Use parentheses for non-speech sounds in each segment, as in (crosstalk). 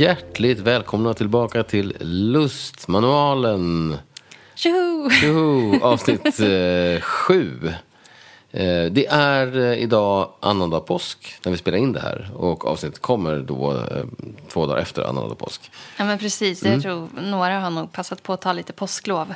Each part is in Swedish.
Hjärtligt välkomna tillbaka till Lustmanualen. Tjoho! Tjoho! Avsnitt (laughs) eh, sju. Eh, det är eh, idag annandag påsk när vi spelar in det här. Och avsnittet kommer då eh, två dagar efter annandag påsk. Ja, men precis. Mm. Jag tror några har nog passat på att ta lite påsklov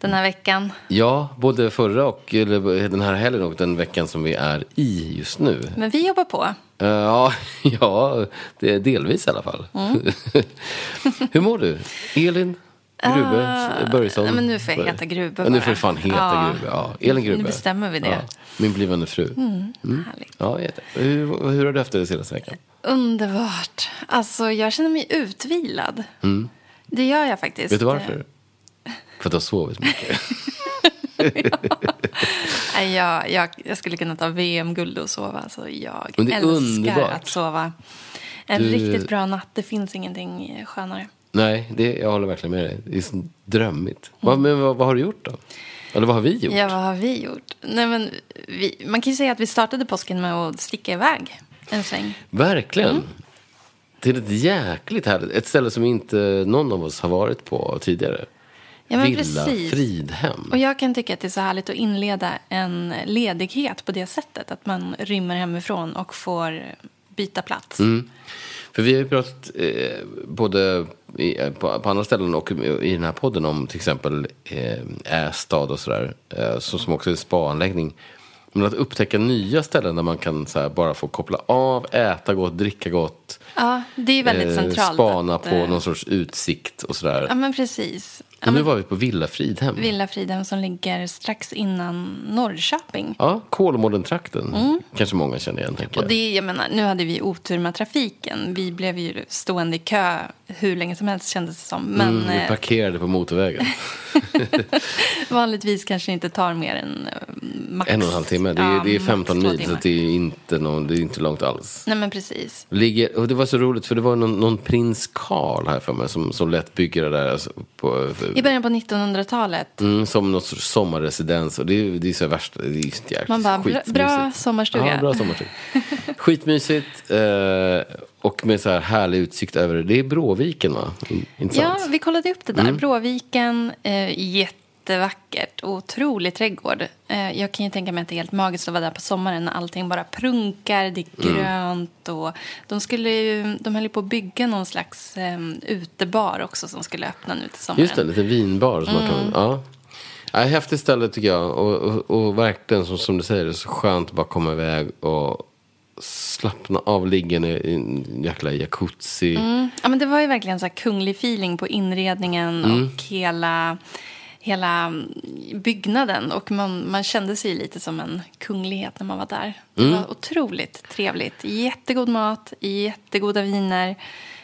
den här veckan. Ja, både förra och eller, den här helgen och den veckan som vi är i just nu. Men vi jobbar på. Eh, ja, (laughs) ja det är delvis i alla fall. Mm. (laughs) Hur mår du? Elin Grube Ah, Börjesson? men nu får jag heta Grube Ja, nu bara. får du fan heta Ja. Grube. Ja, Elin Grube. Nu bestämmer vi det. min blivande fru. Mm. Härligt. Ja. Hur, hur har du haft det senaste veckan? Underbart. Alltså, jag känner mig utvilad. Det gör jag faktiskt. Mm. Vet du varför? För att du har sovit mycket. (laughs) (laughs) Nej, jag, jag, jag skulle kunna ta VM-guld och sova. Alltså, jag Men det är älskar underbart. att sova. En Du- riktigt bra natt, det finns ingenting skönare. Nej, det, jag håller verkligen med dig. Det är så drömmigt. Vad, men vad, vad har du gjort då? Eller vad har vi gjort? Ja, vad har vi gjort? Nej, men vi, man kan ju säga att vi startade påsken med att sticka iväg en sväng. Verkligen. Mm. Till ett jäkligt härligt, ett ställe som inte någon av oss har varit på tidigare. Ja, men Villa precis. Fridhem. Och jag kan tycka att det är så härligt att inleda en ledighet på det sättet. Att man rymmer hemifrån och får byta plats. Mm. För vi har ju pratat eh, både i, eh, på, på andra ställen och i den här podden om till exempel eh, Ästad och sådär. Eh, så, som också är spaanläggning. Men att upptäcka nya ställen där man kan här, bara få koppla av, äta gott, dricka gott. Ja, det är väldigt centralt. Spana att, på eh, någon sorts utsikt och sådär. Ja, men precis. Ja, nu var vi på Villa Fridhem. Villa Fridhem som ligger strax innan Norrköping. Ja, Kolmården-trakten. Kanske många känner igen. Mm. Och det, jag menar, nu hade vi otur med trafiken. Vi blev ju stående i kö hur länge som helst kändes det som. Men Mm, vi eh, parkerade på motorvägen. (laughs) vanligtvis kanske inte tar mer än eh, max. En och en halv timme. Det är, ja, det är max 15 två mil, så timmar. det är, inte någon, det är inte långt alls. Nej men precis. Ligger, och det var så roligt för det var någon, någon prins Karl här för mig som, som lät bygga det där alltså, på, I början på 1900-talet. mm, som något sorts sommarresidens. Och det, är- det är så värsta, det är så jäkligt Man bara, bra sommarstuga. Ja, bra sommarstuga. (laughs) Skitmysigt. Eh, och med så här härlig utsikt över, det är Bråviken va? In- Ja, Intressant. vi kollade upp det där. Mm. Bråviken, eh, jättevackert. Otrolig trädgård. Eh, jag kan ju tänka mig att det är helt magiskt att vara där på sommaren när allting bara prunkar, det är Mm. grönt. Och de, skulle ju, de höll ju på att bygga någon slags eh, utebar också som skulle öppna nu till sommaren. Just det, en liten vinbar. Som man Mm. kan, ja. Ja, häftigt ställe tycker jag. Och, och, och verkligen som, som du säger, så skönt att bara komma iväg och slappna av. Ligga i en jäkla jacuzzi. Mm. Ja, men det var ju verkligen så kunglig feeling på inredningen Mm. och hela, hela mm, byggnaden. Och man, man kände sig lite som en kunglighet när man var där. Det Mm. var otroligt trevligt. Jättegod mat, jättegoda viner,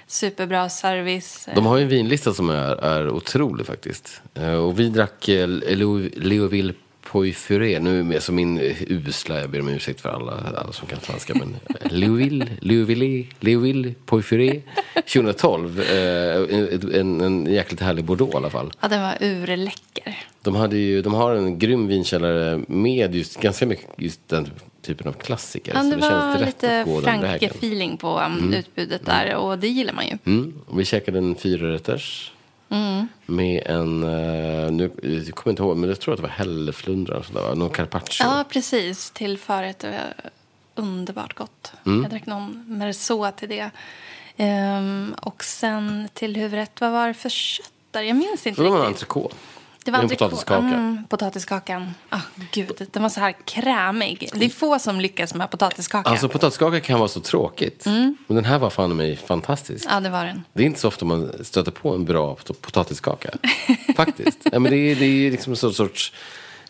superbra service. De har ju en vinlista som är, är otrolig faktiskt. Eh, Och vi drack eh, Leo- Leoville Poifuré. Nu är som min usla, jag ber om ursäkt för alla, alla som kan franska. Men eh, Leoville, Leoville, Leoville Poifuré 2012. Eh, En, en jäkligt härlig Bordeaux i alla fall. Ja, den var urläcker. De, hade ju, de har en grym vinkällare med just ganska mycket just den typen av klassiker. Ja, så det det känns var lite. Franke-feeling på um, utbudet där och det gillar man ju. Mm. Vi käkade en fyrarätters. Mm. Med en, eh, nu jag kommer inte ihåg, men jag tror att det var hälleflundra någon carpaccio. Ja, precis. Till förrätt. Det var underbart gott. Mm. Jag drack någon merceau till det. Ehm, och sen till huvudrätt, vad var det för kött där? Jag minns inte det var en entrecote. Det var en potatiskaka. Mm, potatiskakan. Ah, gud, den var så här krämig. Det är få som lyckas med potatiskaka. Alltså potatiskaka kan vara så tråkigt. Men den här var fan mig fantastisk. Mm. Ja, det var den. Det är inte så ofta man stöter på en bra pot- potatiskaka. Faktiskt. (laughs) Ja, men det, är, det är liksom så sorts...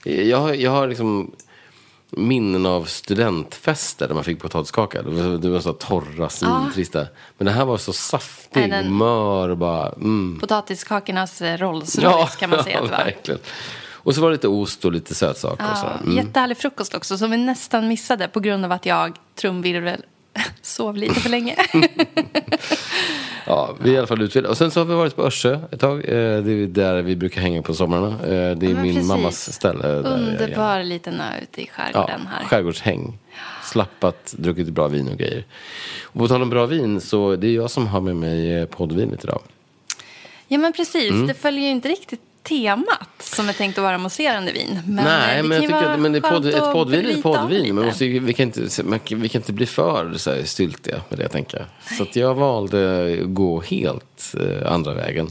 Jag, jag har liksom minnen av studentfester där man fick potatiskaka. Det var, det var så torra, svintrista. Men det här var så saftig, Nej, den- mör och bara... Mm. Potatiskakornas eh, Rolls Royce kan man säga att det var. (laughs) verkligen. Och så var det lite ost och lite sötsaker. och så. Ja, Mm. Jättehärlig frukost också som vi nästan missade på grund av att jag, trumvirvel, (laughs) sov lite för länge. (laughs) Ja, vi är i alla fall utvilade. Och sen så har vi varit på Örsö ett tag. Eh, Det är där vi brukar hänga på somrarna. Eh, Det är men min precis. mammas ställe. Underbar liten ö ute i Ja, skärgården här. skärgårdshäng. slappat, druckit bra vin och grejer. Och på tal om bra vin så det är jag som har med mig eh, poddvinet idag. Ja, men precis. Mm. Det följer ju inte riktigt temat som är tänkt att vara mousserande vin. Men Nej, eh, det men jag tycker att men det podd, ett poddvin är ett poddvin. Men måste, vi, kan inte, man vi kan inte bli för så här, styltiga med det, tänker jag. Så att jag valde att gå helt eh, andra vägen.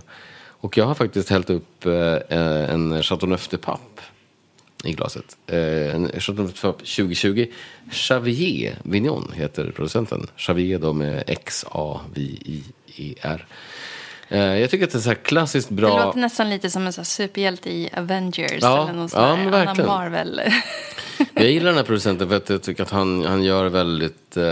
Och jag har faktiskt hällt upp eh, en Chateauneuf de Pape i glaset. Eh, en Chateauneuf de Pape 2020. Xavier Vignon heter producenten. Xavier då med X-A-V-I-E-R. Eh, jag tycker att det är så här klassiskt Det bra... låter nästan lite som en så superhjälte i Avengers Ja, eller någon sån ja, men verkligen. Marvel. (laughs) Jag gillar den här producenten för att jag tycker att han, han gör väldigt... Eh,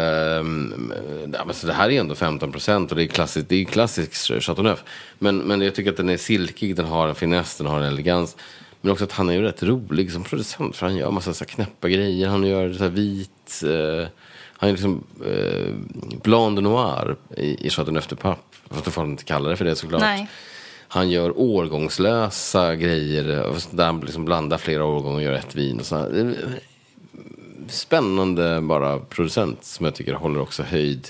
ja, men så det här är ändå 15 procent och det är klassiskt, det är klassisk Chateauneuf. Men, men jag tycker att den är silkig, den har en finess, den har en elegans. Men också att han är ju rätt rolig som producent för han gör massa så här knäppa grejer. Han gör så vit... Eh, han är liksom eh, Blanc de Noir i, i Chateauneuf de Pape. Fast det får han inte kalla det för det såklart. Nej. Han gör årgångslösa grejer. Där han liksom blandar flera årgångar och gör ett vin. Och så är Spännande bara producent som jag tycker håller också höjd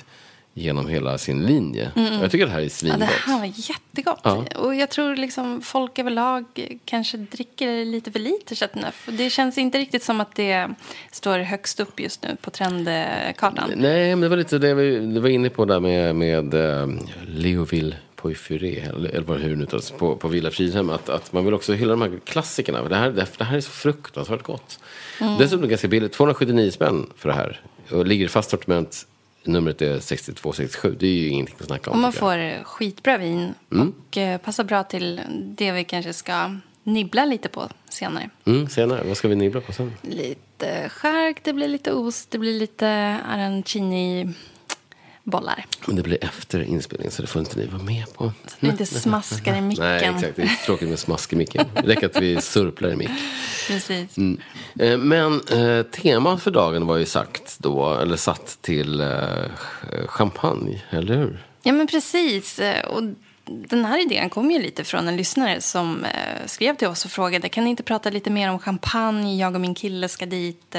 genom hela sin linje. Jag tycker det här är Ja, svingott. det här var jättegott. Ja. Och jag tror liksom folk överlag kanske dricker lite för lite Chateauneuf. Det känns inte riktigt som att det står högst upp just nu på trendkartan. Nej, men det var lite det vi var inne på där med, med eh, Leoville Poifuré, eller eller hur det nu uttalas, på, på Villa Fridhem. Att, att man vill också hylla de här klassikerna. Det här, det här är så fruktansvärt gott. Mm. Dessutom ganska billigt, 279 spänn för det här. Och ligger i fast sortiment, numret är 6267. Det är ju ingenting att snacka om. Och man får skitbra vin Mm. och eh, passar bra till det vi kanske ska nibbla lite på senare. Mm, senare, vad ska vi nibbla på sen? Lite skärk, det blir lite ost, det blir lite arancini-bollar. Men det blir efter inspelningen så det får inte ni vara med på. Så att vi inte smaskar i micken. Nej, exakt. Det är tråkigt med smask i micken. Det räcker att vi surplar i mick. Precis. Eh, Men eh, temat för dagen var ju sagt då, eller satt till eh, champagne, eller hur? Ja, men precis. Eh, Och den här idén kom ju lite från en lyssnare som eh, skrev till oss och frågade kan ni inte prata lite mer om champagne? Jag och min kille ska dit.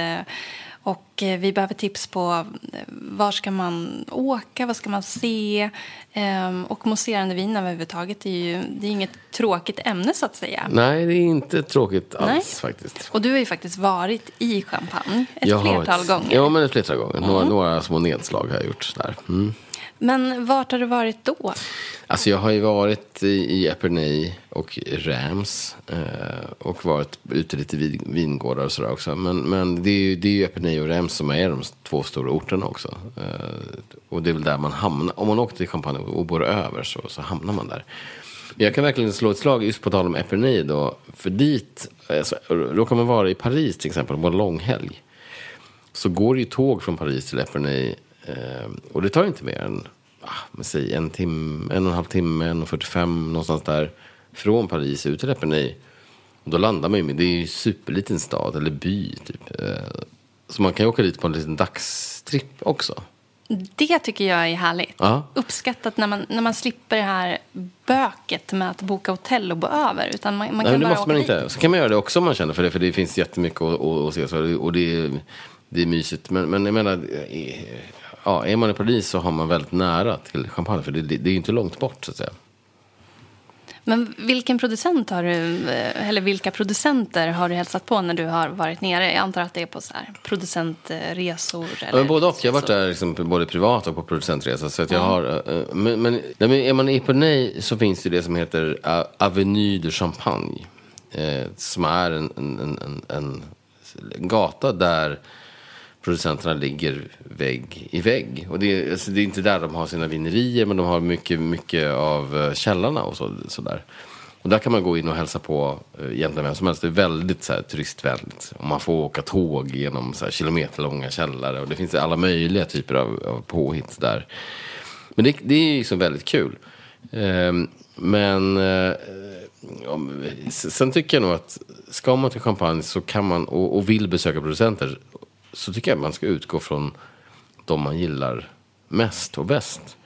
Och eh, vi behöver tips på eh, var ska man åka, vad ska man se? Ehm, Och mousserande vin överhuvudtaget är ju det är inget tråkigt ämne så att säga. Nej, det är inte tråkigt alls Nej. faktiskt. Och du har ju faktiskt varit i Champagne ett Jag flertal ett- gånger. Ja, men ett flertal gånger. Några, några små nedslag har jag gjort där. Mm. Men vart har du varit då? Alltså jag har ju varit i, i Epernay och Reims eh, och varit ute lite vid vingårdar och sådär också. Men, men det är ju, det är ju Epernay och Reims som är de två stora orterna också. Eh, och det är väl där man hamnar. Om man åker till Champagne och bor över så, så hamnar man där. Jag kan verkligen slå ett slag just på tal om Epernay då. För dit, alltså, råkar man vara i Paris till exempel på en långhelg. Så går det ju tåg från Paris till Epernay. Eh, och det tar inte mer än ah, säg en, tim, en och en halv timme, en och 45 någonstans där. Från Paris ut till Epernay. Och då landar man ju med, det är ju en superliten stad, eller by typ. Eh, så man kan ju åka dit på en liten dagstripp också. Det tycker jag är härligt. Ja. Uppskattat när man, när man slipper det här böket med att boka hotell och bo över. Utan man, man Nej, kan det bara måste åka man dit. inte. Så kan man göra det också om man känner för det. För det finns jättemycket att, att, att se. Så, och det är, det är mysigt. Men, men jag menar, eh, ja, är man i Paris så har man väldigt nära till Champagne. För det, det, det är ju inte långt bort så att säga. Men vilken producent har du, eh, eller vilka producenter har du hälsat på när du har varit nere? Jag antar att det är på så här producentresor. Ja, Eller men både och. Jag har varit där liksom, både privat och på producentresa. Så att jag har, eh, men, men, är man i Epernay så finns det det som heter eh, Avenue de Champagne. Eh, som är en, en, en, en gata där producenterna ligger vägg i vägg. Och det, är- alltså, det är inte där de har sina vinerier men de har mycket, mycket av eh, källarna och så, sådär. Och där kan man gå in och hälsa på eh, egentligen vem som helst. Det är väldigt så här, turistvänligt. Och man får åka tåg genom så här, kilometerlånga källare. Och det finns alla möjliga typer av, av påhitt där. Men det, det är liksom väldigt kul. Ehm, men eh, sen tycker jag nog att ska man till champagne så kan man, och, och vill besöka producenter så tycker jag man ska utgå från de man gillar mest och bäst.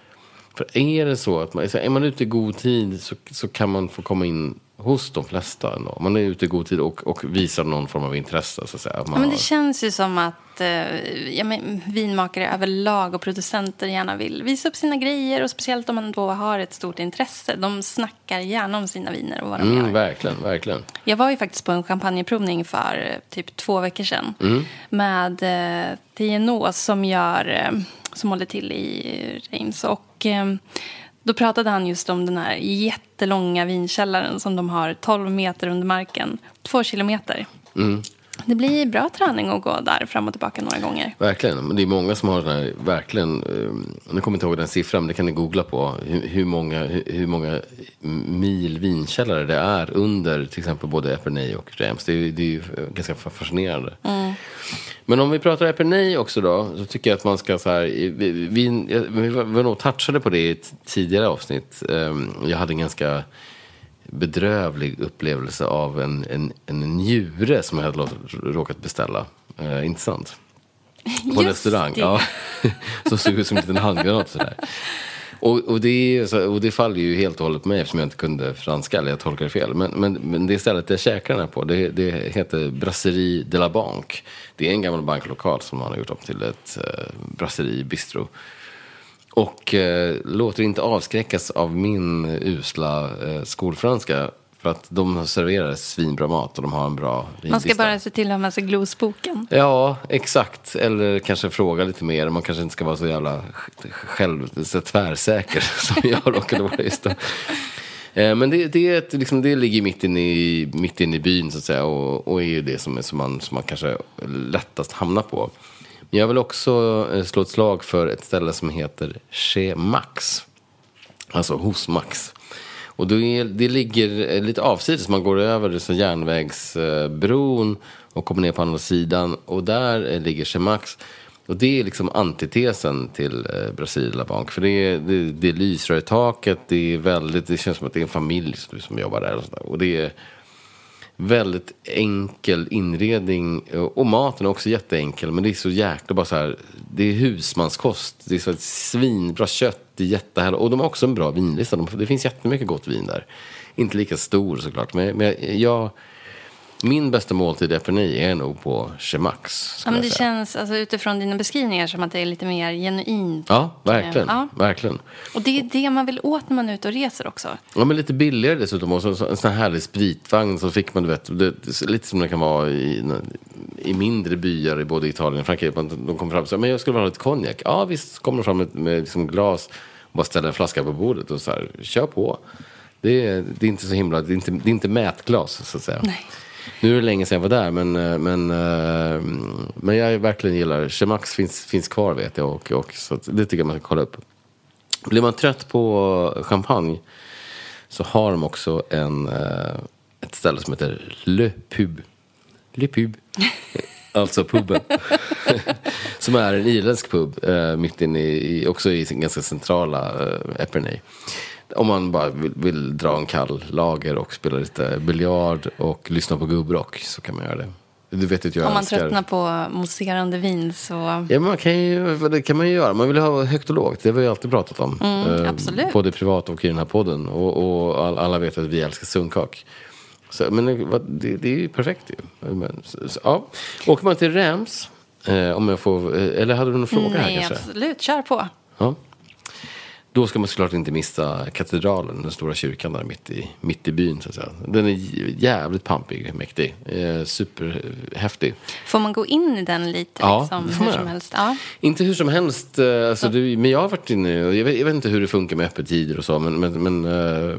För är det så att man, är man ute i god tid så, så kan man få komma in hos de flesta ändå. Man är ute i god tid och, och visar någon form av intresse. Så att säga. Man men det har- känns ju som att eh, ja, men, vinmakare överlag och producenter gärna vill visa upp sina grejer. Och speciellt om man då har ett stort intresse. De snackar gärna om sina viner och vad de mm, gör. verkligen, verkligen. Jag var ju faktiskt på en champagneprovning för eh, typ två veckor sedan. Med eh, TNO som, gör, eh, som håller till i Reims. Och eh, då pratade han just om den här jättelånga vinkällaren som de har 12 meter under marken. Två kilometer. Mm. Det blir bra träning att gå där fram och tillbaka några gånger. Verkligen, men det är många som har den här, verkligen, eh, nu kommer jag inte ihåg den siffran, men det kan ni googla på, hur, hur, många, hur, många mil vinkällare det är under till exempel både Epernay och Reims. Det är, det är ju ganska fascinerande. Men om vi pratar Epernay också då, så tycker jag att man ska så här, vi, vi, vi var nog touchade på det i ett tidigare avsnitt. Eh, Jag hade en ganska bedrövlig upplevelse av en, en, en njure som jag hade råkat beställa. Eh, inte sant? På en restaurang. det. Ja. (laughs) Som såg ut som en liten handgranat. Sådär. Och, och, det, och det faller ju helt och hållet på mig eftersom jag inte kunde franska eller jag tolkade fel. Men, men, men det stället jag käkade den här på det, det heter Brasserie de la Banque. Det är en gammal banklokal som man har gjort om till ett eh, brasserie bistro. Och eh, låter inte avskräckas av min usla eh, skolfranska. För att de serverar svinbra mat och de har en bra Man ska bara se till att ha med sig glosboken. Ja, exakt. Eller kanske fråga lite mer. Man kanske inte ska vara så jävla själv, så tvärsäker (laughs) som jag råkade vara just då. Eh, Men det, det, är ett, liksom, det ligger mitt inne i, mitt inne i byn så att säga. Och, och är ju det som, är, som, man, som man kanske lättast hamnar på. Jag vill också eh, slå ett slag för ett ställe som heter Chez Max. Alltså hos Max. Och det, det ligger eh, lite avsides. Man går över så järnvägsbron eh, och kommer ner på andra sidan. Och där ligger Chez Max. Och det är liksom antitesen till Brasilia Bank. La Banque. För det är, det, det lyser lysrör i taket. Det, är väldigt, det känns som att det är en familj som, som jobbar där. Och, sådär. och det är väldigt enkel inredning. Och maten är också jätteenkel. Men det är så jäkla bara så här. Det är husmanskost. Det är så ett svinbra kött. Det är jättehärligt. Och de har också en bra vinlista. De, det finns jättemycket gott vin där. Inte lika stor såklart. Men, men jag, min bästa måltid i Epernay är nog på Chemax. Ja, men det känns alltså, utifrån dina beskrivningar som att det är lite mer genuint. Ja, verkligen. Ja. verkligen. Och det är det man vill åt när man är ute och reser också. Ja, men lite billigare dessutom. Och så, så, en sån här härlig spritvagn. Så fick man, du vet, det, lite som det kan vara i, i mindre byar i både Italien och Frankrike. Man, de kommer fram och säger, men jag skulle vilja ha lite konjak. Ja, visst. kommer de fram med, med liksom glas och bara ställer en flaska på bordet och så här, kör på. Det är, det är inte så himla, det är inte, det är inte mätglas så att säga. Nej. Nu är det länge sedan jag var där, men, eh, men, eh, men jag verkligen gillar Chemax finns, finns kvar vet jag. Och, och, så det tycker jag man ska kolla upp. Blir man trött på champagne så har de också en, eh, ett ställe som heter Le Pub. Le Pub. (laughs) alltså puben. (laughs) som är en irländsk pub eh, mitt inne i, också i ganska centrala eh, Epernay. Om man bara vill, vill dra en kall lager och spela lite biljard och lyssna på gubbrock så kan man göra det. Du vet att jag Om man älskar... tröttnar på mousserande vin så... Ja, man kan ju, det kan man ju göra. Man vill ha högt och lågt. Det har vi alltid pratat om. Mm, absolut. Både privat och i den här podden. Och, och all, alla vet att vi älskar sunkak. Så, men det, det, är ju perfekt ju. Men, så, ja. Åker man till Rams, eh, om jag får, eh, eller hade du någon fråga här Nej, kanske? absolut. Kör på. Ja. Då ska man såklart inte missa katedralen, den stora kyrkan där mitt i, mitt i byn. Så att säga. Den är jävligt pampig, mäktig, eh, superhäftig. Får man gå in i den lite Ja, liksom, får hur man som helst? Ja. Inte hur som helst, eh, alltså, du, men jag har varit inne jag vet, jag vet inte hur det funkar med öppettider och så, men, men, men, eh,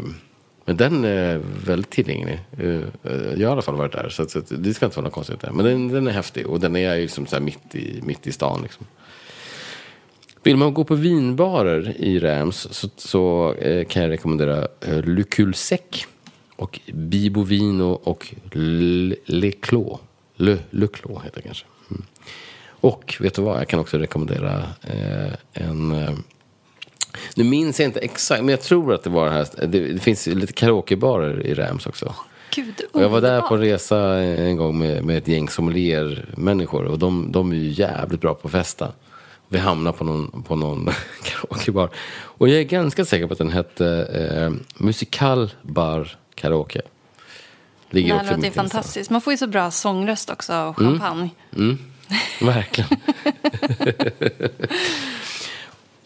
men den är väldigt tillgänglig. Eh, eh, Jag har i alla fall varit där, så, att, så att, det ska inte vara något konstigt där. Men den, den är häftig och den är ju som så mitt, i, mitt i stan. Liksom. Vill man gå på vinbarer i Reims så, så eh, kan jag rekommendera eh, Le Culsec och Bibovino och Le, Le Clos. Le, Le Clos heter det kanske. Mm. Och vet du vad, jag kan också rekommendera eh, en... Eh, nu minns jag inte exakt, men jag tror att det var det här. Det, det finns lite karaokebarer i Reims också. Gud, Och jag var där på en resa en gång med, med ett gäng sommeliermänniskor och de, de är ju jävligt bra på att festa. Vi hamnade på någon, på någon (laughs) karaokebar. Och jag är ganska säker på att den hette eh, Musikalbar Karaoke. Ligger Det här låter fantastiskt. Man får ju så bra sångröst också och champagne. Verkligen.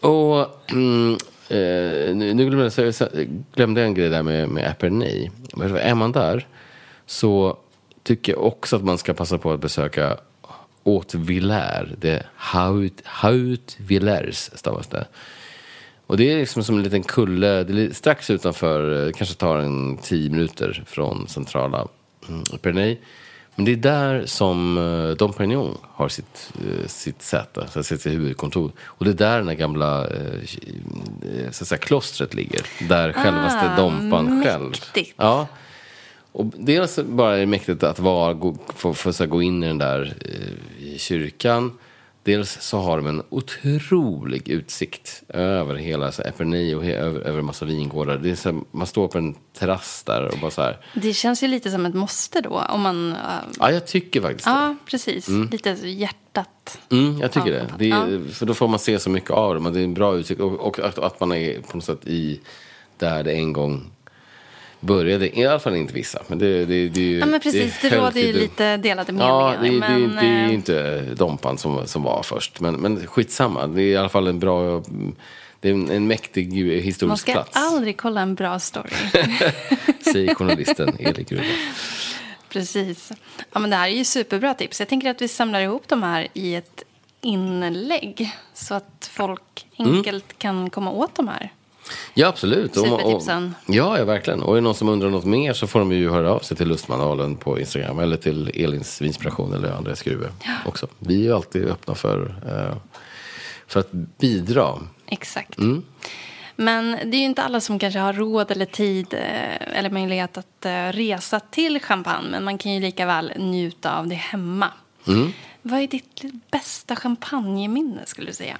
(laughs) och mm, eh, nu, nu glömde, jag, så- glömde jag en grej där med, med Epernay. Men är man där så tycker jag också att man ska passa på att besöka Haute Villers. Det är Haute, Haute Villers stavas det. Och det är liksom som en liten kulle, det är strax utanför, eh, kanske tar en tio minuter från centrala mm, Epernay. Men det är där som eh, Dom Perignon har sitt, eh, sitt säte, så att säga, sitt huvudkontor. Och det är där den här gamla så att säga, klostret ligger. Där självaste Dompan själv. Ja. Och dels bara är det mäktigt att vara, gå, få, få så gå in i den där eh, i kyrkan. Dels så har de en otrolig utsikt över hela så Epernay och he, över, över massa vingårdar. Det är så här, man står på en terrass där och bara så här. Det känns ju lite som ett måste då. Om man, äh, Ja, jag tycker faktiskt det. ja, precis. Lite så hjärtat. Mm, jag tycker Ja, det. det är, ja. För då får man se så mycket av det. Men det är en bra utsikt. Och, och att, att man är på något sätt i där det en gång började. I alla fall inte vissa. Men det, det, det, är ju- Ja, men precis. Det, höll råder ju lite delade meningar. Ja, det, det, men, det är eh, ju inte Dompan som, som var först. Men, men skitsamma. Det är i alla fall en bra... Det är en, en mäktig man historisk ska plats. aldrig kolla en bra story. (laughs) Säger journalisten Eli Gruva. Precis. Ja, men det här är ju superbra tips. Jag tänker att vi samlar ihop de här i ett inlägg så att folk Mm. enkelt kan komma åt de här. Ja, absolut. Supertipsen. Ja, ja, verkligen. Och är det någon som undrar något mer så får de ju höra av sig till Lustmanualen på Instagram eller till Elins Vinspiration eller Andreas Skruve också. Vi är ju alltid öppna för, eh, för att bidra. Exakt. Mm. Men det är ju inte alla som kanske har råd eller tid eh, eller möjlighet att eh, resa till Champagne. Men man kan ju lika väl njuta av det hemma. Mm. Vad är ditt bästa champagneminne skulle du säga?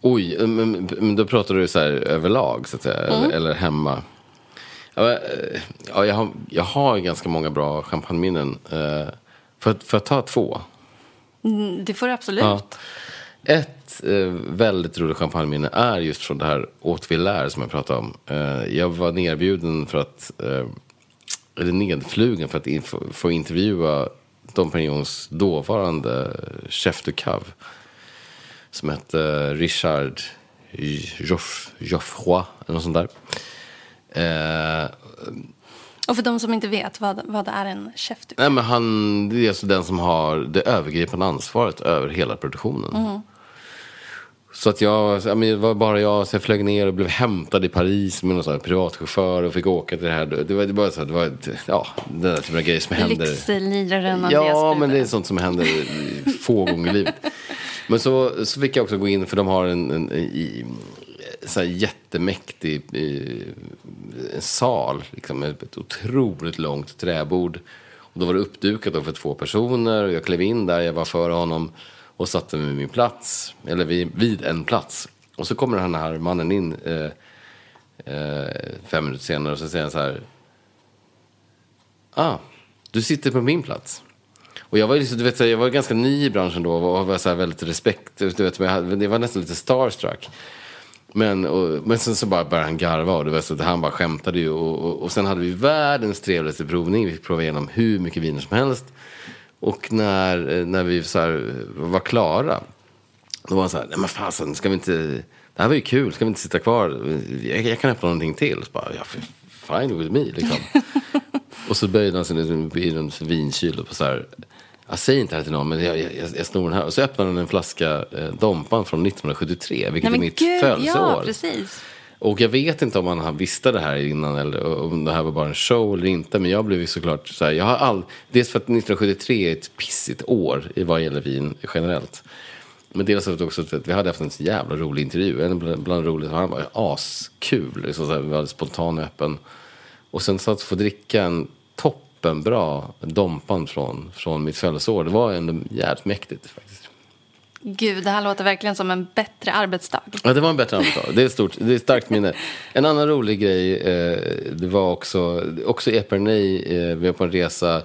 Oj, men, men då pratar du så här överlag så att säga, eller, eller hemma. Ja, eh, ja, jag, har, jag har ganska många bra champagneminnen. Eh, För, att- för att ta två. Mm, Det får du absolut. Ja. Ett eh, väldigt roligt champagneminne är just från det här Haute som jag pratade om. Eh, jag var nerbjuden för att, eh, eller nedflugen för att in, få, intervjua Dom Perignons dåvarande chef de cave. Som hette Richard Joff, Joffroy, eller något sånt där. Eh, Och för de som inte vet, vad, vad är en chef? du- Nej, men han det är alltså den som har det övergripande ansvaret över hela produktionen. Så att jag, ja, men det var bara jag, så jag flög ner och blev hämtad i Paris med någon sån privatchaufför och fick åka till det här. Det var, det var, så här, det var ja, den där typen av grejer som händer. Lyxliraren Andreas Ja, men det är sånt som händer få gånger i livet. (laughs) Men så, så fick jag också gå in, för de har en, en, en så jättemäktig eh, en sal liksom, med ett otroligt långt träbord. Och då var det uppdukat då för två personer. Och jag klev in där, jag var före honom och satte mig vid min plats, eller vid, vid en plats. Och så kommer den här mannen in eh, eh, fem minuter senare och så säger han så här. Ah, du sitter på min plats. Och jag var, liksom, du vet, jag var ganska ny i branschen då och var så väldigt respekt. Du vet, jag, hade, jag var nästan lite starstruck. Men, och, men sen så bara började han garva och det var så att han bara skämtade ju. Och, och, och sen hade vi världens trevligaste provning. Vi fick prova igenom hur mycket viner som helst. Och när, när vi så var klara, då var han så här, nej men fasen, ska vi inte, det här var ju kul, ska vi inte sitta kvar? Jag, jag kan öppna någonting till. Så bara, ja, fine with me liksom. (laughs) och så böjde han sig i en vinkyl och så här, jag säger inte det här till någon, men jag, jag, jag snor den här. Och så öppnade han en flaska eh, Dompan från 1973, vilket Nej, är mitt gud, födelseår. Ja, precis. Och jag vet inte om han visste det här innan eller om det här var bara en show eller inte. Men jag blev ju såklart så här, jag har all, dels för att 1973 är ett pissigt år i vad gäller vin generellt. Men dels för att också för att vi hade haft en så jävla rolig intervju. En bland, bland roligt, han var askul. Liksom så här, var spontan och öppen. Och sen så att få dricka en toppenbra Dompan från, från mitt födelseår. Det var ändå jävligt mäktigt faktiskt. Gud, det här låter verkligen som en bättre arbetsdag. Ja, det var en bättre antal. Det är, stort, det är ett starkt minne. En annan rolig grej, eh, det var också, också Epernay, eh, vi var på en resa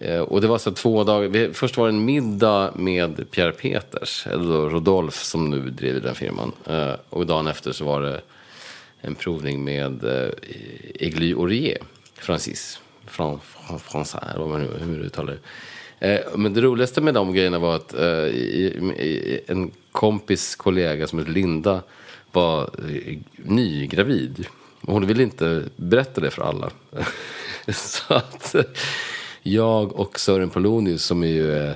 Eh, och det var så två dagar. Vi, först var det en middag med Pierre Peters, eller Rodolf som nu driver den firman. Eh, och dagen efter så var det en provning med eh, Egly Aurier, Francis. Fran, Fran, Fransais, eller vad man nu hur man uttalar det. Eh, men det roligaste med de grejerna var att eh, i, i, en kompis kollega som heter Linda var eh, nygravid. Hon ville inte berätta det för alla. (laughs) så att eh, jag och Sören Polonius som är ju eh,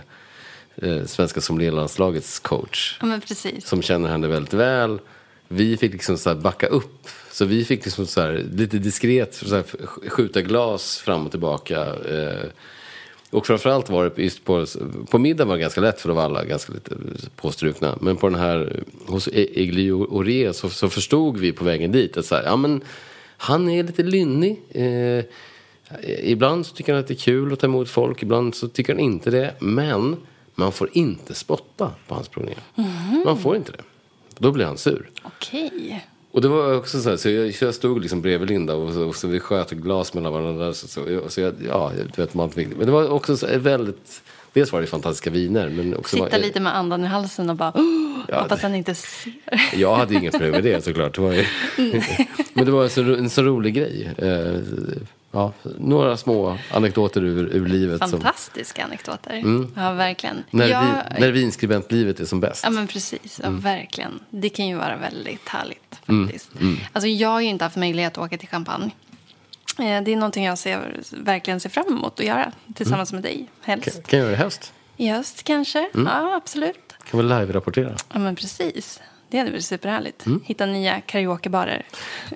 eh, svenska sommelierlandslagets coach. Ja. Som känner henne väldigt väl. Vi fick liksom så backa upp. Så vi fick liksom så här, lite diskret så här, skjuta glas fram och tillbaka. Eh, och framförallt var det just på, på middag var det ganska lätt för då var alla ganska lite påstrukna. Men på den här, hos Egli Ore så, så förstod vi på vägen dit att så här, ja men han är lite lynnig. Eh, ibland så tycker han att det är kul att ta emot folk, ibland så tycker han inte det. Men man får inte spotta på hans provningar. Mm. Man får inte det. Då blir han sur. Okej. Och det var också så här, så jag, jag stod liksom bredvid Linda och så, och så vi sköt glas mellan varandra. Så, så, så jag, ja, du vet man inte Men det var också så väldigt, dels var det fantastiska viner. Men också Sitta var, lite med andan i halsen och bara, oh, Ja, hoppas han inte ser. Jag hade inget problem med det såklart. Det var ju, (laughs) men det var en så, en så rolig grej. Eh, ja, några små anekdoter ur, ur livet. Som, Fantastiska anekdoter. Ja, verkligen. Mm. när, jag, vi, när vinskribentlivet är som bäst. Ja, men precis. Ja, verkligen. Det kan ju vara väldigt härligt Mm, faktiskt. Alltså, jag har ju inte haft möjlighet att åka till Champagne. Eh, Det är någonting jag ser, verkligen ser fram emot att göra tillsammans Mm. med dig, helst. Kan, kan jag göra det i höst? I höst kanske? Mm. Ja, absolut. Kan väl live-rapportera? Ja, men precis. Det hade varit superhärligt. Mm. Hitta nya karaokebarer.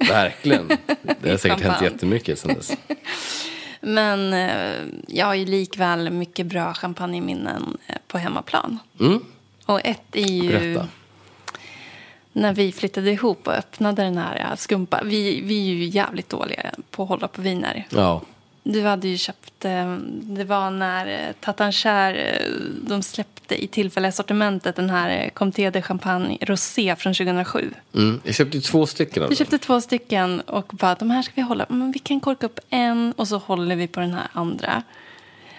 Verkligen. (laughs) Det har säkert hänt jättemycket sen dess. (laughs) Men eh, jag har ju likväl mycket bra champagneminnen eh, på hemmaplan. Mm. Och ett är ju Berätta. När vi flyttade ihop och öppnade den här eh, skumpa. Vi, vi är ju jävligt dåliga på att hålla på viner. Ja. Du hade ju köpt, eh, det var när Tatancher, eh, de släppte i tillfällesortimentet den här Comté de Champagne Rosé från 2007. Mm. Jag köpte två stycken av dem. köpte två stycken och bara, de här ska vi hålla. Men vi kan korka upp en och så håller vi på den här andra.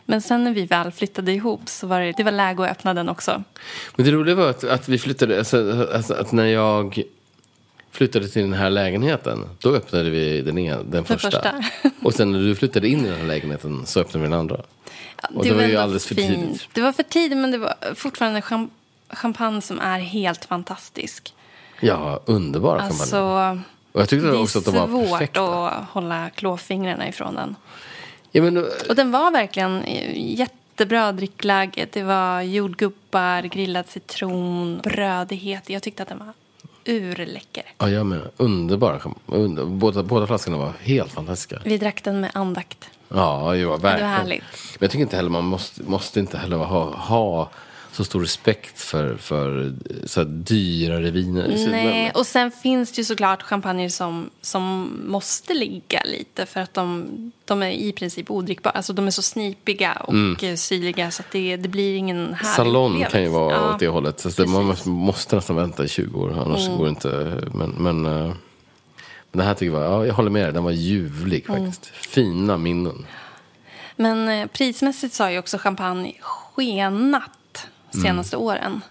Men sen när vi väl flyttade ihop så var det, det var läge att öppna den också. Men det roliga var att, att vi flyttade, alltså, alltså, att när jag flyttade till den här lägenheten, då öppnade vi den, ena, den första. första. (laughs) Och sen när du flyttade in i den här lägenheten så öppnade vi den andra. Ja, Och det var ju ändå alldeles för tidigt. Det var för tidigt men det var fortfarande cham- champagne som är helt fantastisk. Ja, underbara champagne. Alltså, Och jag tyckte det är också att de var svårt perfekta. att hålla klåfingrarna ifrån den. Ja, men, Och den var verkligen eh, jättebra drickläge. Det var jordgubbar, grillad citron, brödighet. Jag tyckte att den var urläcker. ja, jag menar, underbara champagne. Under, båda, båda flaskorna var helt fantastiska. Vi drack den med andakt. Ja, det var verkligen. härligt. Men jag tycker inte heller man måste, måste inte heller ha, ha så stor respekt för, för så här dyrare viner. Nej, och sen finns det ju såklart champagner som, som måste ligga lite för att de, de är i princip odrickbara. Alltså de är så snipiga och eh, syrliga så att det, det blir ingen härlig Mm. Salon kan ju vara Ja. åt det hållet. Så det, man måste, nästan vänta i 20 år, annars Mm. går det inte. Men, men, eh, men det här tycker jag ja, jag håller med dig, den var ljuvlig Mm. faktiskt. Fina minnen. Men eh, prismässigt så har ju också champagne skenat senaste Mm. åren.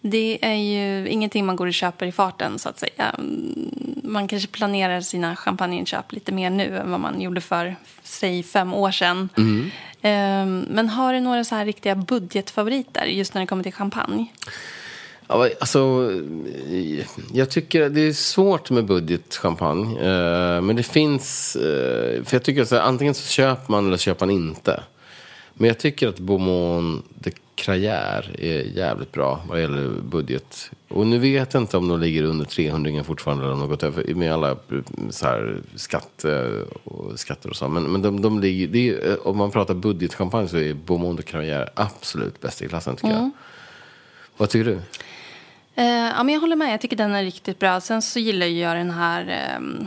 Det är ju ingenting man går och köper i farten så att säga. Mm, Man kanske planerar sina champagneinköp lite mer nu än vad man gjorde för, säg fem år sedan. Mm. Ehm, Men har du några så här riktiga budgetfavoriter just när det kommer till champagne? Ja, alltså, jag tycker det är svårt med budgetchampagne. Eh, men det finns, eh, för jag tycker så här, antingen så köper man eller köper man inte. Men jag tycker att Beaumont de Crayère är jävligt bra vad gäller budget. Och nu vet jag inte om de ligger under 300 fortfarande eller något över med alla eh, så här, skatt, eh, och skatter och så. Men, men de, de ligger, är, eh, om man pratar budgetchampagne så är Beaumont de Crayère absolut bäst i klassen tycker jag. Vad tycker du? Eh, ja, men jag håller med. Jag tycker den är riktigt bra. Sen så gillar jag den här um,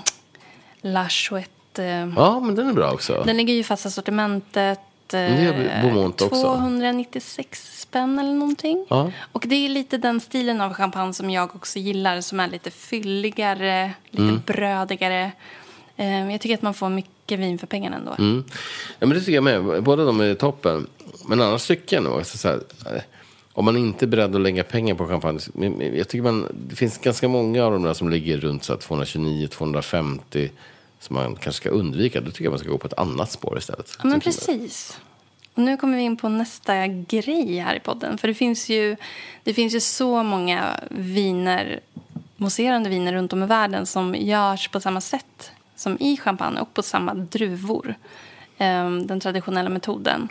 La Chouette. eh, Ja, men den är bra också. Den ligger ju i fasta sortimentet. Eh, Beaumont också. 296 spänn eller någonting. Ja. Och det är lite den stilen av champagne som jag också gillar. Som är lite fylligare, lite Mm. brödigare. Eh, Jag tycker att man får mycket vin för pengarna ändå. Mm. Ja, men det tycker jag med. Båda de är toppen. Men annars tycker jag nog alltså, så här, eh, om man inte är beredd att lägga pengar på champagne. Jag tycker man, det finns ganska många av de där som ligger runt 229-250 som man kanske ska undvika. Då tycker jag man ska gå på ett annat spår istället. Ja, men precis. Och nu kommer vi in på nästa grej här i podden. För det finns ju, det finns ju så många viner, mousserande viner runt om i världen som görs på samma sätt som i champagne och på samma druvor. Ehm, den traditionella metoden.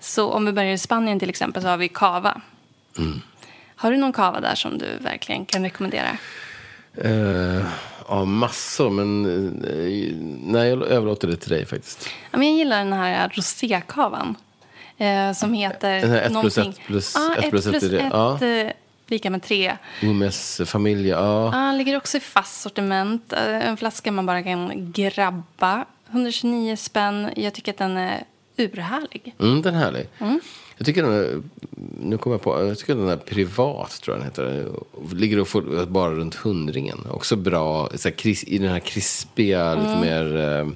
Så om vi börjar i Spanien till exempel så har vi cava. Har du någon cava där som du verkligen kan rekommendera? Eh, ja, massor. Men eh, nej, jag överlåter det till dig faktiskt. Ja, men jag gillar den här rosékavan. Eh, som heter... Den här ett plus någonting- ett plus- ja, ett ett plus plus ett är det. ett, Ja. eh, lika med tre. Umes familj, ja. Ja, ligger också i fast sortiment. Eh, En flaska man bara kan grabba. 129 spänn. Jag tycker att den är urhärlig. Mm, den är härlig. Jag tycker den är, nu kommer jag på, jag tycker den är privat tror jag den heter. Ligger och får bara runt hundringen. Också bra, så här, i den här krispiga, lite mer eh,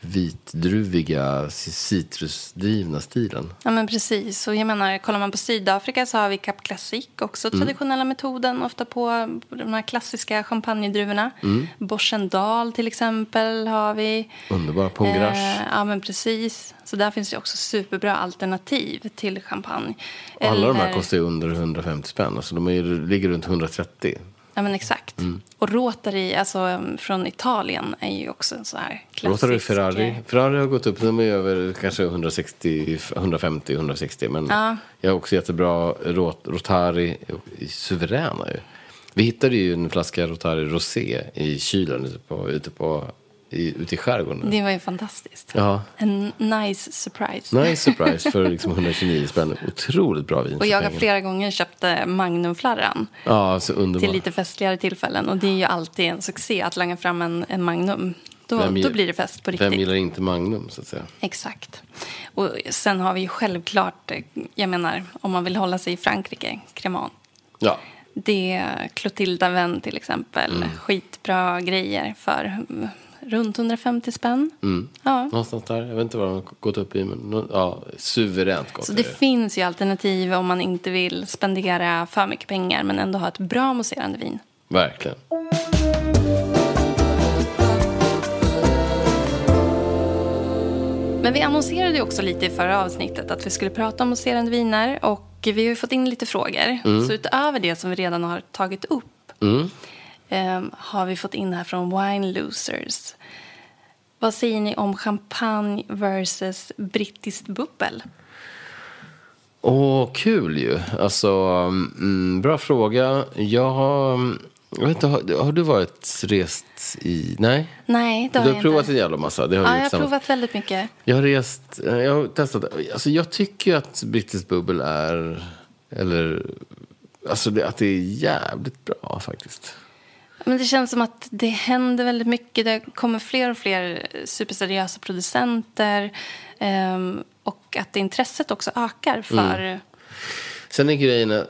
vitdruviga, citrusdrivna stilen. Ja, men precis. Och jag menar, kollar man på Sydafrika så har vi Cap Classic, också Mm. traditionella metoden, ofta på de här klassiska champagnedruvorna. Mm. Borchendal till exempel har vi. Underbar, Pongras. Eh, ja, men precis. Så där finns det också superbra alternativ till champagne. Alla de här Eller- kostar ju under 150 spänn. Alltså de är, ju- ligger runt 130. Ja, men exakt. Mm. Och Rotary, alltså um, från Italien, är ju också en så här klassisk... Du Ferrari? Ferrari har gått upp, de är över kanske 160, 150, 160. Men Ja. jag har också jättebra rot, Rotari, suveräna ju. Vi hittade ju en flaska Rotari Rosé i kylen ute, på, ute, på, i, ute i skärgården. Det var ju fantastiskt. Ja, En nice surprise. nice surprise för (laughs) liksom 129 spänn. Otroligt bra vin Och jag har flera gånger köpt eh, Magnumflarran Ja, så underbart. till lite festligare tillfällen. Och det är ju alltid en succé att langa fram en, en Magnum. Då, Vem då blir det fest på Vem riktigt. gillar inte Magnum så att säga? Exakt. Och sen har vi ju självklart, eh, jag menar, om man vill hålla sig i Frankrike, Cremant. Ja, Det är Clotilda Vän till exempel. Mm. Skitbra grejer för runt 150 spänn. Mm. Ja. någonstans där. Jag vet inte vad de har gått upp i, men ja, suveränt gott Så det det. finns ju alternativ om man inte vill spendera för mycket pengar men ändå ha ett bra mousserande vin. Verkligen. Men vi annonserade ju också lite i förra avsnittet att vi skulle prata om mousserande viner och vi har ju fått in lite frågor. Så utöver det som vi redan har tagit upp Mm. Eh, har vi fått in här från Wine Losers. Vad säger ni om champagne versus brittiskt bubbel? Åh, kul ju. Alltså, mm, bra fråga. Jag har... Jag vet inte, har, har du varit rest i... Nej? Nej, det Du har har jag provat inte. en jävla massa. Det har Ja, jag har provat väldigt mycket. Jag har rest, eh, jag har testat. Alltså jag tycker att brittiskt bubbel är, eller, alltså det, att det är jävligt bra faktiskt. Men det känns som att det händer väldigt mycket. Det kommer fler och fler superseriösa producenter. ehm, och att intresset också ökar för... Sen är grejen, eh,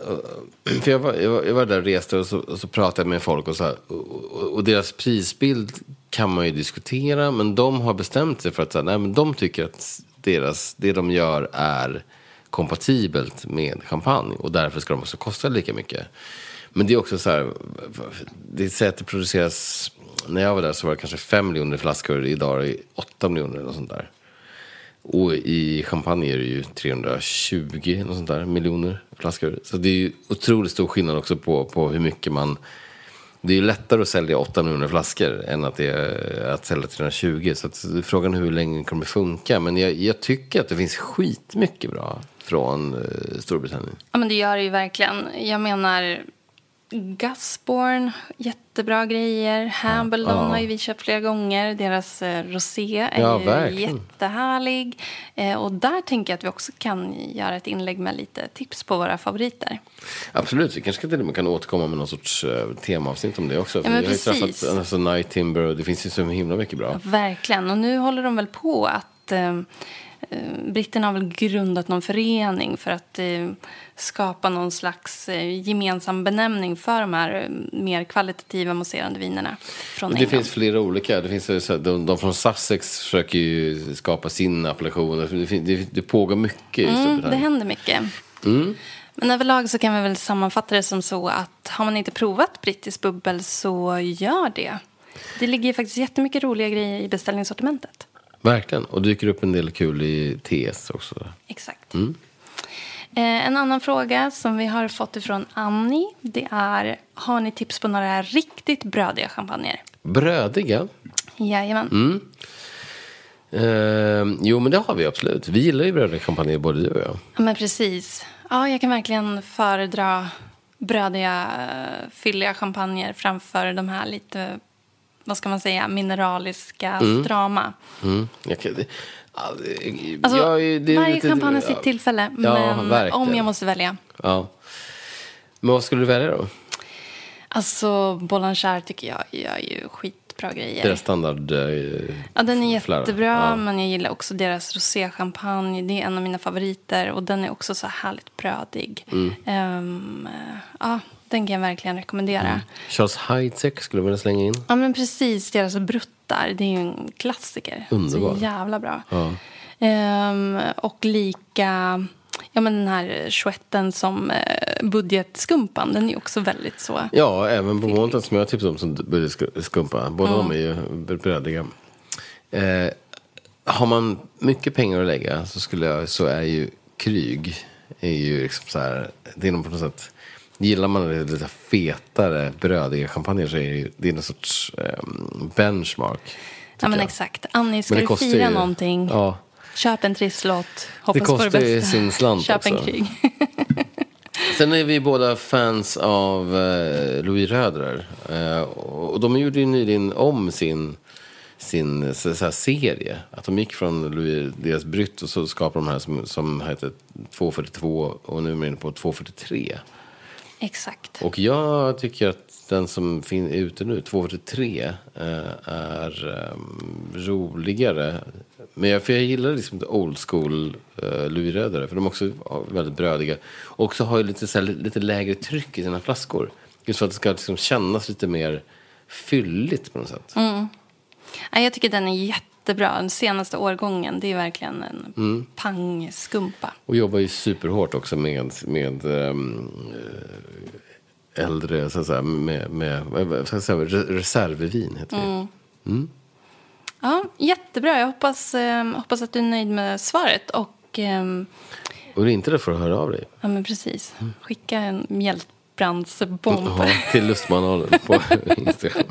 (clears throat) för jag var, jag var, där och reste och så, och så pratade jag med folk och, så här, och, och, och deras prisbild kan man ju diskutera, men de har bestämt sig för att så här, nej, men de tycker att deras, det de gör är kompatibelt med champagne och därför ska de också kosta lika mycket. Men det är också så här, det säger att det produceras, när jag var där så var det kanske 5 miljoner flaskor, idag är det 8 miljoner eller sånt där. Och i champagne är det ju 320 något sånt där, miljoner flaskor. Så det är ju otroligt stor skillnad också på, på hur mycket man... Det är ju lättare att sälja 800 flaskor än att, det är, att sälja 320. Så att, frågan är hur länge det kommer funka. Men jag, jag tycker att det finns skitmycket bra från eh, Storbritannien. Ja, men det gör det ju verkligen. Jag menar, Gusborn, jättebra grejer. Hambledon Ja. har ju vi köpt flera gånger. Deras eh, rosé är Ja, ju verkligen. jättehärlig. Eh, och där tänker jag att vi också kan göra ett inlägg med lite tips på våra favoriter. Absolut, vi kanske till och med kan återkomma med någon sorts uh, temaavsnitt om det också. För men vi har ju träffat alltså, Night Timber och det finns ju så himla mycket bra. Verkligen. Och nu håller de väl på att eh, britterna har väl grundat någon förening för att eh, skapa någon slags eh, gemensam benämning för de här eh, mer kvalitativa mousserande vinerna från Det England. finns flera olika. Det finns, ju så här- de, de från Sussex försöker ju skapa sin appellation. Det, det, det pågår mycket i Mm, det händer mycket. Mm. Men överlag så kan vi väl sammanfatta det som så att har man inte provat brittisk bubbel så gör det. Det ligger ju faktiskt jättemycket roliga grejer i beställningssortimentet. Verkligen. Och dyker upp en del kul i TS också. Exakt. Eh, en annan fråga som vi har fått ifrån Annie det är har ni tips på några riktigt brödiga champagner? Brödiga. Jajamän. Mm. Eh, jo, men det har vi absolut. Vi gillar ju brödiga champagne, både du och jag. Ja, men precis. Ja, jag kan verkligen föredra brödiga, eh, fylliga champagner framför de här lite, vad ska man säga, mineraliska, strama. Mm. Det, ja, det- Alltså, är varje lite- champagne har ja. sitt tillfälle, Ja, men verkligen. om jag måste välja. Ja. Men vad skulle du välja då? Alltså, Boulanger tycker jag gör ju skitbra grejer. Deras standard... Eh, Ja, den är flera. jättebra, Ja. men jag gillar också deras roséchampagne. Det är en av mina favoriter och den är också så härligt brödig. Mm. Eh, ja, den kan jag verkligen rekommendera. Charles Heidsieck skulle jag vilja slänga in. Ja, men precis. Deras bruttar, det är ju en klassiker. Underbar. Så jävla bra. Ja. Ehm, och lika, ja men den här chouetten som eh, budgetskumpan, den är också väldigt så. Ja, även på Månten som jag tipsade om som budgetskumpa. Båda de är ju brödiga. Eh, har man mycket pengar att lägga så, skulle jag, så är ju Kryg är ju liksom så här, det är nog på något sätt, gillar man det lite fetare brödiga champagne så är det det är någon sorts eh, benchmark. Ja men jag. exakt. Annie, ska det du fira ju- någonting? Ja, Köp en trisslott, hoppas på kostar det bästa. sin slant Köp en också. krig. (laughs) Sen är vi båda fans av eh, Louis Röderer. Eh, och de gjorde ju nyligen om sin, sin så, så serie. Att de gick från Louis, deras Brytt och så skapade de här som, som hette 242 och nu är de inne på 243. Exakt. Och jag tycker att den som är ute nu, 243, eh, är eh, roligare. Men jag, för jag gillar liksom old school eh, Louis Rödare, för de är också väldigt brödiga. Och också har ju lite, så här, lite lägre tryck i sina flaskor. Just för att det ska liksom kännas lite mer fylligt på något sätt. Ja, jag tycker den är jättebra. Den senaste årgången, det är verkligen en Mm. pangskumpa. Och jobbar ju superhårt också med, med eh, äldre, så att säga, med, med ska jag säga, re- reservvin heter det. Ja, jättebra. Jag hoppas, eh, hoppas att du är nöjd med svaret. Och, ehm, Och är du inte det får du höra av dig. ja, men precis. Skicka en mjältbrandsbomb. Ja, till lustmanualen på (laughs) Instagram.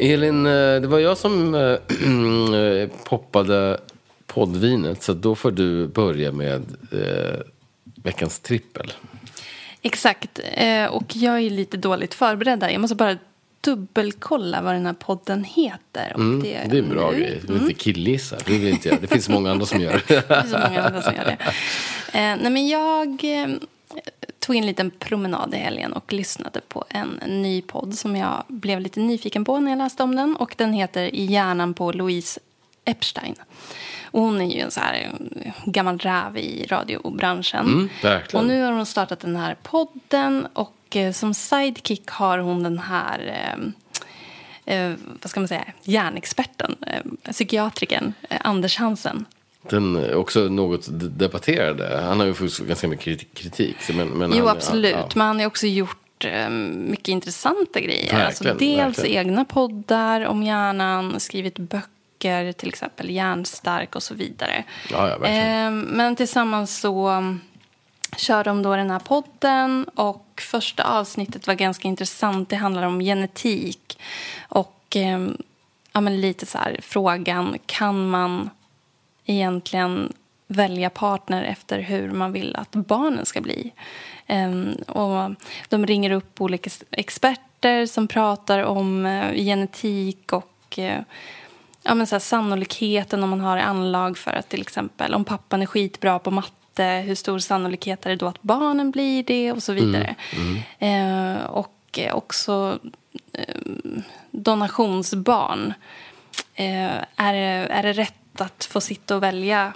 Elin, eh, det var jag som (clears throat) eh, poppade poddvinet. Så då får du börja med eh, veckans trippel. Exakt. Eh, och jag är lite dåligt förberedd där. Jag måste bara dubbelkolla vad den här podden heter. Mm, det, det är en bra nu. grej. Du vill inte killgissa. Det vill inte jag. Det finns många andra som gör (laughs) Det är så många andra som gör det. (laughs) Eh, nej, men jag eh, tog en liten promenad i helgen och lyssnade på en ny podd som jag blev lite nyfiken på när jag läste om den. Och den heter I hjärnan på Louise Epstein. Och hon är ju en så här eh, gammal räv i radiobranschen. Mm, verkligen. Och nu har hon startat den här podden och eh, som sidekick har hon den här eh, eh, vad ska man säga, hjärnexperten, eh, psykiatrikern eh, Anders Hansen. Den också något debatterade. Han har ju fått ganska mycket kritik- Men, men Jo, han, absolut. ja, Men han har också gjort eh, mycket intressanta grejer. Verkligen, alltså, dels verkligen. egna poddar om hjärnan, skrivit böcker, till exempel Hjärnstark och så vidare. Ja, ja. Eh, men tillsammans så um, kör de då den här podden och första avsnittet var ganska intressant. Det handlar om genetik och eh, ja, men lite så här frågan, kan man egentligen välja partner efter hur man vill att barnen ska bli. Ehm, och de ringer upp olika experter som pratar om eh, genetik och eh, ja, men så här, sannolikheten om man har anlag för att till exempel om pappan är skitbra på matte, hur stor sannolikhet är det då att barnen blir det och så vidare. Eh, och eh, också eh, donationsbarn. Eh, är, är det rätt att få sitta och välja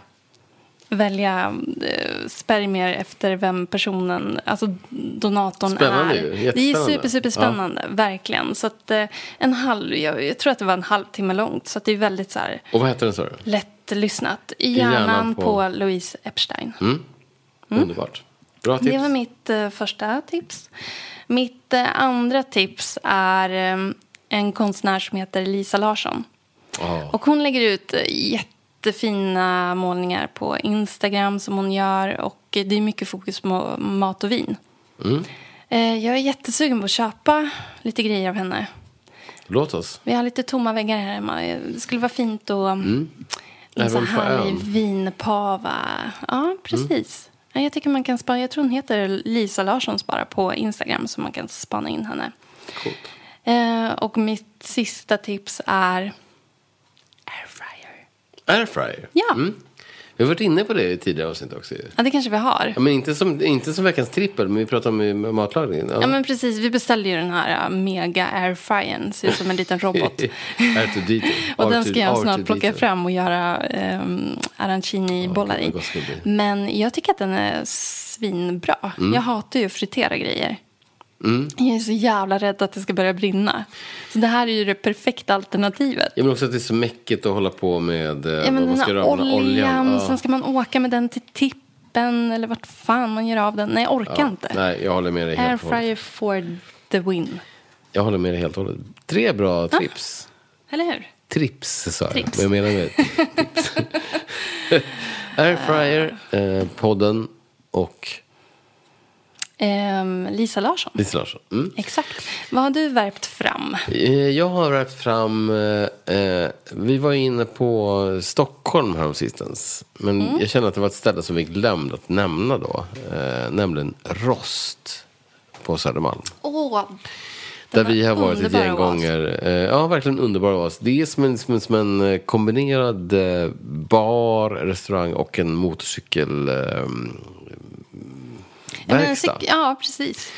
välja eh, spermier efter vem personen, alltså donatorn Spännande är. Det är super, super spännande, verkligen. Så att eh, en halv, jag, jag tror att det var en halvtimme långt, så att det är väldigt så här Och vad heter den sa du? lättlyssnat. I hjärnan hjärnan på- på, Louise Epstein. Underbart. Bra tips. Det var mitt eh, första tips. Mitt eh, andra tips är eh, en konstnär som heter Lisa Larsson. Ja. Och hon lägger ut eh, jättefina målningar på Instagram som hon gör. Och det är mycket fokus på mat och vin. Mm. Eh, Jag är jättesugen på att köpa lite grejer av henne. Låt oss. Vi har lite tomma väggar här hemma. Det skulle vara fint att... En sån Även på härlig vinpava. Ja, precis. Ja, Jag tycker man kan spana. Jag tror hon heter Lisa Larsson bara på Instagram så man kan spana in henne. Coolt. Eh, och mitt sista tips är airfryer. Ja. Mm. Vi har varit inne på det i tidigare avsnitt också. Ja, det kanske vi har. Ja, men inte som, inte som veckans trippel, men vi pratar om matlagning. Ja, men precis. Vi beställde ju den här uh, mega airfryern. Ser ut som en liten robot. (laughs) R2D2. (laughs) Och den ska jag R2D2. snart plocka fram och göra um, arancini-bollar Ja, i. Men jag tycker att den är svinbra. Mm. Jag hatar ju att fritera grejer. Jag är så jävla rädd att det ska börja brinna. Så det här är ju det perfekta alternativet. Ja, men också att det är så mäckigt att hålla på med eh, Ja, men man ska göra oljan, oljan. Ja. sen ska man åka med den till tippen eller vart fan man gör av den. Nej, jag orkar Ja, inte. Nej, jag håller med dig helt och hållet. Airfryer for the win. Jag håller med dig helt och hållet. Tre bra trips. Eller hur? Trips sa jag, Trips. men jag menar med (laughs) tips. Airfryer, eh, podden och Lisa Larsson. Lisa Larsson. Mm. Exakt. Vad har du värpt fram? Eh, Jag har rätt fram, eh, eh, vi var inne på Stockholm häromsistens. Men Mm. jag känner att det var ett ställe som vi glömde att nämna då. Eh, nämligen Rost på Södermalm. Åh, Där var vi har varit ett gäng gånger. Eh, ja, verkligen underbar oas. Det är som en, som en, som en kombinerad bar, restaurang och en motorcykel... Eh, Men verkstad. cyk- ja, precis.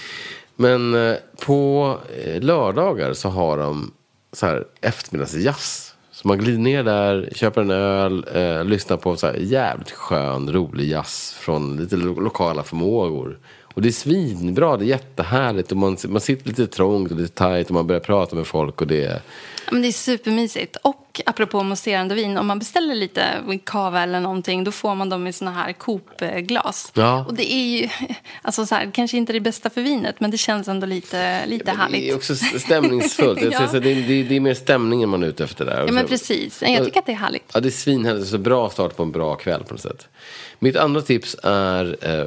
Men eh, på eh, lördagar så har de så här eftermiddagsjazz. Så man glider ner där, köper en öl, eh, lyssnar på så här jävligt skön, rolig jazz från lite lo- lokala förmågor. Och det är svinbra, det är jättehärligt och man, man sitter lite trångt och lite tajt och man börjar prata med folk och det är... Ja, men det är supermysigt. Och apropå mousserande vin, om man beställer lite cava eller någonting då får man dem i såna här Coop-glas. Ja. Och det är ju, (laughs) alltså så här, kanske inte det bästa för vinet, men det känns ändå lite, lite Det är härligt. också stämningsfullt. (laughs) Ja. Så, det, är- det, det är mer stämningen man är ute efter där. Ja, men precis. Jag tycker att det är härligt. Ja, det är svinhärligt. Så bra start på en bra kväll på något sätt. Mitt andra tips är eh,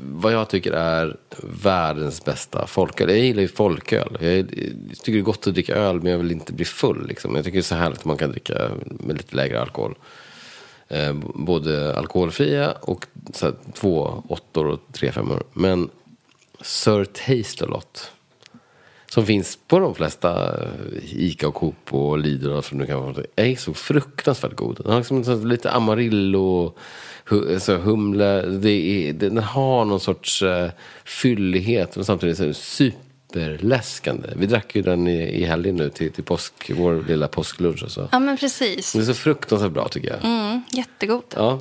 vad jag tycker är världens bästa folköl. Jag gillar ju folköl. Jag, tycker det är gott att dricka öl men jag vill inte bli full. Liksom. Jag tycker det är så härligt att man kan dricka med lite lägre alkohol. Eh, både alkoholfria och så här, två åttor och tre femmor. Men Sir Taste-A-Lot. Som finns på de flesta eh, Ica och Coop och Lidl och du kan få. är så fruktansvärt god. Den har liksom lite amarillo, så humle. Det är, den har någon sorts uh, fyllighet och samtidigt så superläskande. Vi drack ju den i, i helgen nu till, till påsk, vår lilla påsklunch och så. Ja, men precis. Det är så fruktansvärt bra tycker jag. Mm, jättegod. Ja.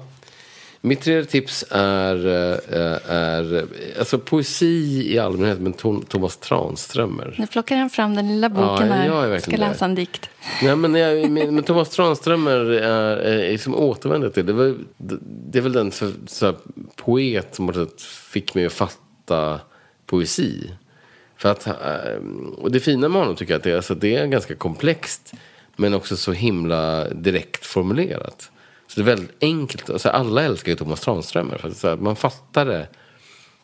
Mitt tredje tips är, eh, är alltså poesi i allmänhet, men Thomas Tranströmer. Nu plockar han fram den lilla boken Ja, jag här. Jag ska läsa en dikt. Nej, men, jag, (laughs) men, Thomas Tranströmer är, är liksom återvänder till. Det, var, det är väl den för, så här, poet som fick mig att fatta poesi. För att, eh, och det fina med honom tycker jag att det är, alltså, det är ganska komplext. Men också så himla direkt formulerat. Så det är väldigt enkelt. Alltså, alla älskar ju Thomas Tranströmer. För att, så här, man fattar det.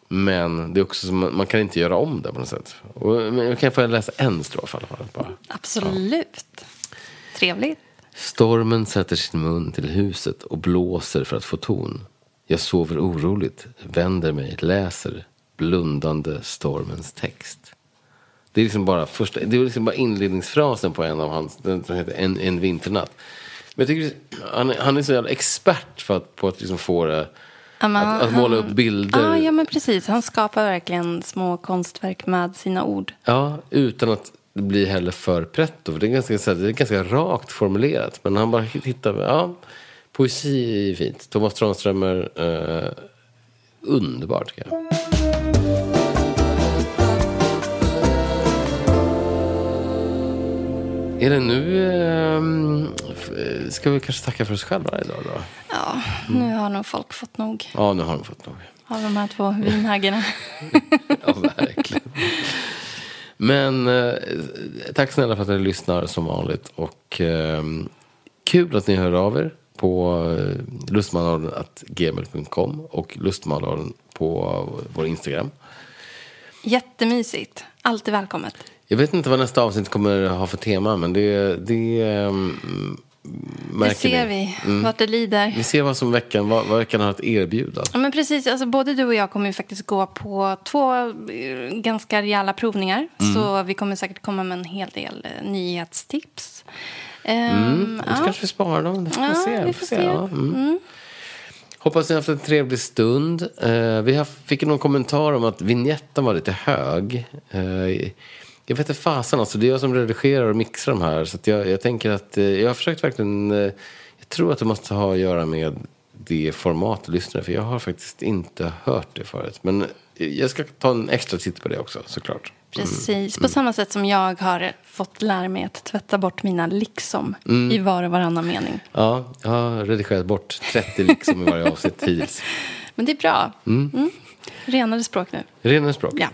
Men det är också som, man, kan inte göra om det på något sätt. Och, men jag kan få läsa en strof i alla fall. Bara. Absolut. Trevligt. Stormen sätter sin mun till huset och blåser för att få ton. Jag sover oroligt, vänder mig, läser, blundande stormens text. Det är liksom bara, första, det är liksom bara inledningsfrasen på en av hans, den heter En, en vinternatt. Men jag tycker, han, är- han är så jävla expert för att, på att liksom få det, att, att måla upp bilder. Ja, ja, men precis. Han skapar verkligen små konstverk med sina ord. Ja, utan att bli heller för pretto. För det är ganska, det är ganska rakt formulerat. Men han bara hittar, ja, poesi är fint. Thomas Tranströmer, eh, underbart tycker jag. Elin, nu eh, f- ska vi kanske tacka för oss själva idag då? Ja, nu har nog folk fått nog Ja, nu har de fått nog. av de här två vinhaggarna. (laughs) Ja, verkligen. Men eh, tack snälla för att ni lyssnar som vanligt. Och eh, kul att ni hör av er på eh, lustmannaden.gmail.com och lustmannaden på vår Instagram. Jättemysigt. Alltid välkommet. Jag vet inte vad nästa avsnitt kommer ha för tema, men det, det um, Det ser ni. vi, vart det lider. Vi ser vad som veckan, vad, vad veckan har att erbjuda. Ja, men precis, alltså, både du och jag kommer ju faktiskt gå på två eh, ganska rejäla provningar. Mm. Så vi kommer säkert komma med en hel del eh, nyhetstips. Ehm, Mm, så ja. kanske vi sparar dem. Det får vi Ja, se. vi får se. Ja, mm. Hoppas ni har haft en trevlig stund. Eh, vi har, fick någon kommentar om att vignetten var lite hög. Eh, jag vet inte fasen, alltså, det är jag som redigerar och mixar de här. Så jag, jag tänker att eh, jag har försökt verkligen... Eh, jag tror att det måste ha att göra med det format du lyssnar För jag har faktiskt inte hört det förut. Men eh, jag ska ta en extra titt på det också, såklart. Precis, på samma sätt som jag har fått lära mig att tvätta bort mina liksom Mm. i var och varannan mening. Ja, jag har redigerat bort 30 liksom i varje avsnitt hittills. (laughs) Men det är bra. Mm. Renare språk nu. Renare språk. Ja.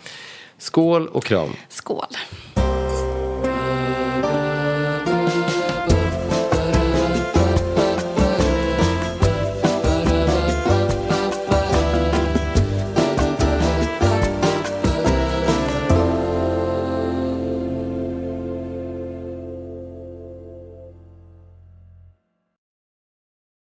Skål och kram. Skål.